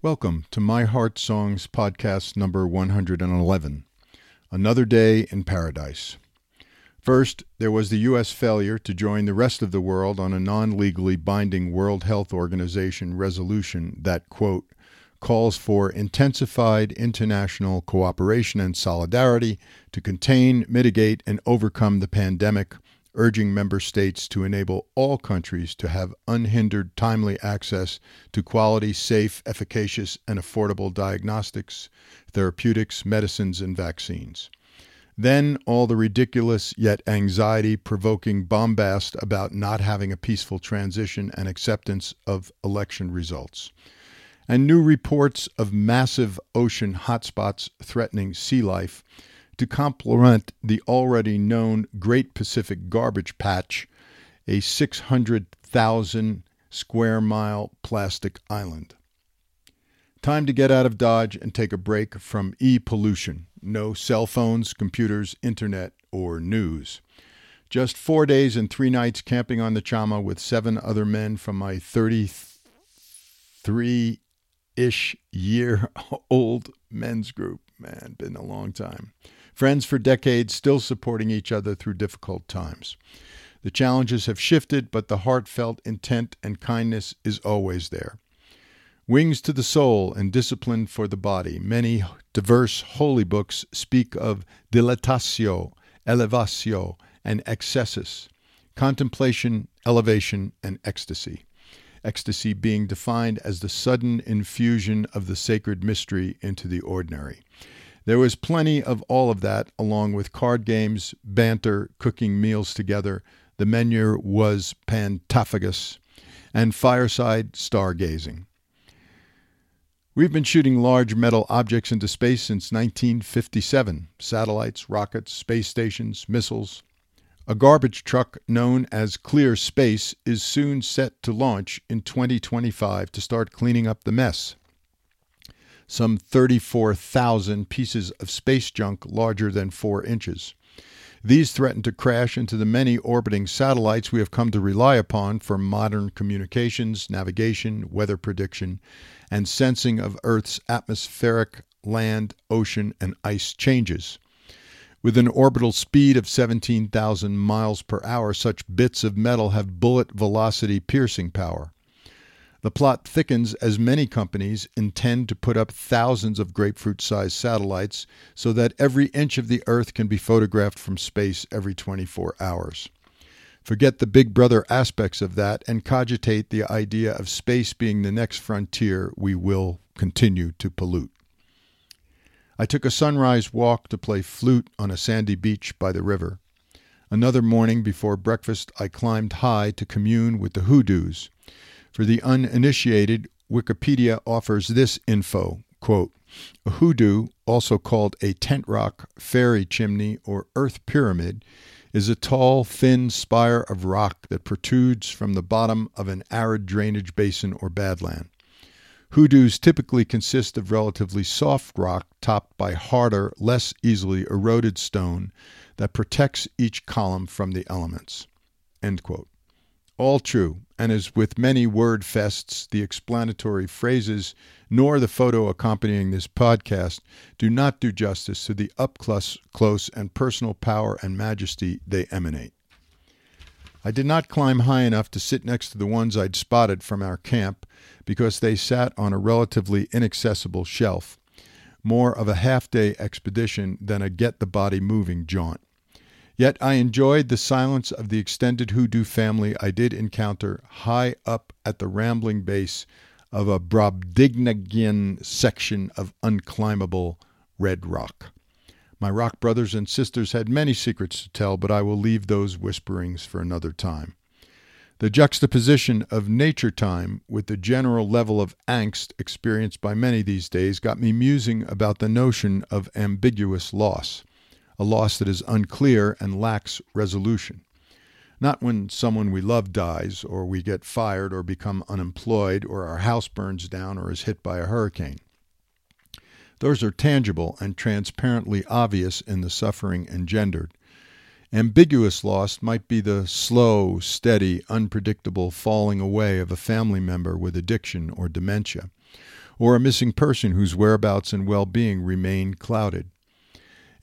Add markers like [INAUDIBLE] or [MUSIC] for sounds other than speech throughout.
Welcome to My Heart Songs podcast number 111 Another Day in Paradise. First, there was the U.S. failure to join the rest of the world on a non legally binding World Health Organization resolution that, quote, calls for intensified international cooperation and solidarity to contain, mitigate, and overcome the pandemic urging member states to enable all countries to have unhindered, timely access to quality, safe, efficacious, and affordable diagnostics, therapeutics, medicines, and vaccines. Then all the ridiculous yet anxiety provoking bombast about not having a peaceful transition and acceptance of election results. And new reports of massive ocean hotspots threatening sea life to complement the already known Great Pacific Garbage Patch, a 600,000 square mile plastic island. Time to get out of Dodge and take a break from e pollution. No cell phones, computers, internet, or news. Just four days and three nights camping on the Chama with seven other men from my 33 ish year [LAUGHS] old men's group. Man, been a long time. Friends for decades, still supporting each other through difficult times. The challenges have shifted, but the heartfelt intent and kindness is always there. Wings to the soul and discipline for the body. Many diverse holy books speak of dilatatio, elevatio, and excessus, contemplation, elevation, and ecstasy. Ecstasy being defined as the sudden infusion of the sacred mystery into the ordinary. There was plenty of all of that, along with card games, banter, cooking meals together. The menu was pantophagous and fireside stargazing. We've been shooting large metal objects into space since 1957 satellites, rockets, space stations, missiles. A garbage truck known as ClearSpace is soon set to launch in 2025 to start cleaning up the mess some 34,000 pieces of space junk larger than four inches. These threaten to crash into the many orbiting satellites we have come to rely upon for modern communications, navigation, weather prediction, and sensing of Earth's atmospheric, land, ocean, and ice changes. With an orbital speed of 17,000 miles per hour, such bits of metal have bullet velocity piercing power. The plot thickens as many companies intend to put up thousands of grapefruit sized satellites so that every inch of the Earth can be photographed from space every 24 hours. Forget the big brother aspects of that and cogitate the idea of space being the next frontier we will continue to pollute. I took a sunrise walk to play flute on a sandy beach by the river. Another morning before breakfast, I climbed high to commune with the hoodoos. For the uninitiated, Wikipedia offers this info quote, A hoodoo, also called a tent rock, fairy chimney, or earth pyramid, is a tall, thin spire of rock that protrudes from the bottom of an arid drainage basin or badland. Hoodoos typically consist of relatively soft rock topped by harder, less easily eroded stone that protects each column from the elements. All true, and as with many word fests, the explanatory phrases nor the photo accompanying this podcast do not do justice to the up close, and personal power and majesty they emanate. I did not climb high enough to sit next to the ones I'd spotted from our camp because they sat on a relatively inaccessible shelf, more of a half day expedition than a get the body moving jaunt. Yet I enjoyed the silence of the extended hoodoo family I did encounter high up at the rambling base of a Brobdingnagian section of unclimbable red rock. My rock brothers and sisters had many secrets to tell, but I will leave those whisperings for another time. The juxtaposition of nature time with the general level of angst experienced by many these days got me musing about the notion of ambiguous loss a loss that is unclear and lacks resolution. Not when someone we love dies, or we get fired, or become unemployed, or our house burns down, or is hit by a hurricane. Those are tangible and transparently obvious in the suffering engendered. Ambiguous loss might be the slow, steady, unpredictable falling away of a family member with addiction or dementia or a missing person whose whereabouts and well being remain clouded.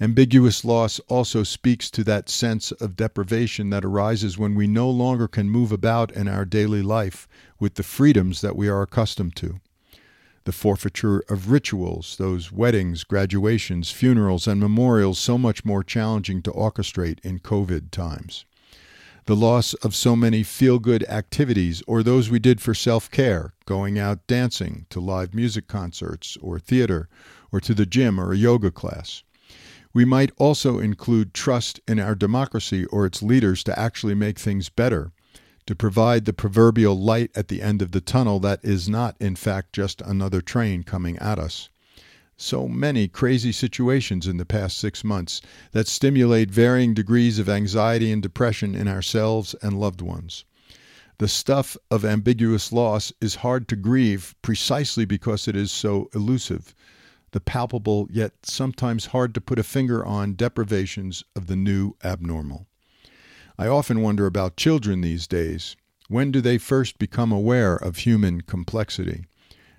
Ambiguous loss also speaks to that sense of deprivation that arises when we no longer can move about in our daily life with the freedoms that we are accustomed to. The forfeiture of rituals, those weddings, graduations, funerals, and memorials so much more challenging to orchestrate in COVID times. The loss of so many feel good activities or those we did for self care, going out dancing, to live music concerts or theater, or to the gym or a yoga class we might also include trust in our democracy or its leaders to actually make things better, to provide the proverbial light at the end of the tunnel that is not, in fact, just another train coming at us. So many crazy situations in the past six months that stimulate varying degrees of anxiety and depression in ourselves and loved ones. The stuff of ambiguous loss is hard to grieve precisely because it is so elusive the palpable yet sometimes hard to put a finger on deprivations of the new abnormal. I often wonder about children these days. When do they first become aware of human complexity,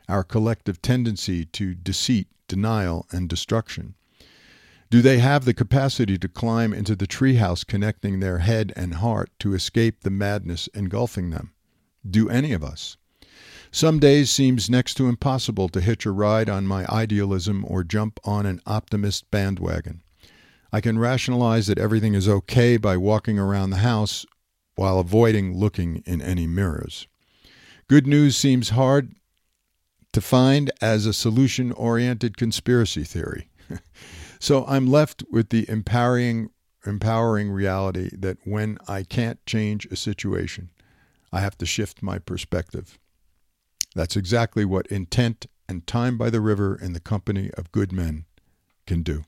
our collective tendency to deceit, denial, and destruction? Do they have the capacity to climb into the treehouse connecting their head and heart to escape the madness engulfing them? Do any of us? Some days seems next to impossible to hitch a ride on my idealism or jump on an optimist bandwagon. I can rationalize that everything is okay by walking around the house while avoiding looking in any mirrors. Good news seems hard to find as a solution oriented conspiracy theory. [LAUGHS] so I'm left with the empowering, empowering reality that when I can't change a situation, I have to shift my perspective. That's exactly what intent and time by the river in the company of good men can do.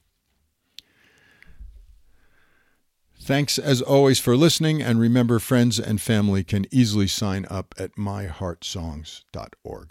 Thanks as always for listening, and remember, friends and family can easily sign up at myheartsongs.org.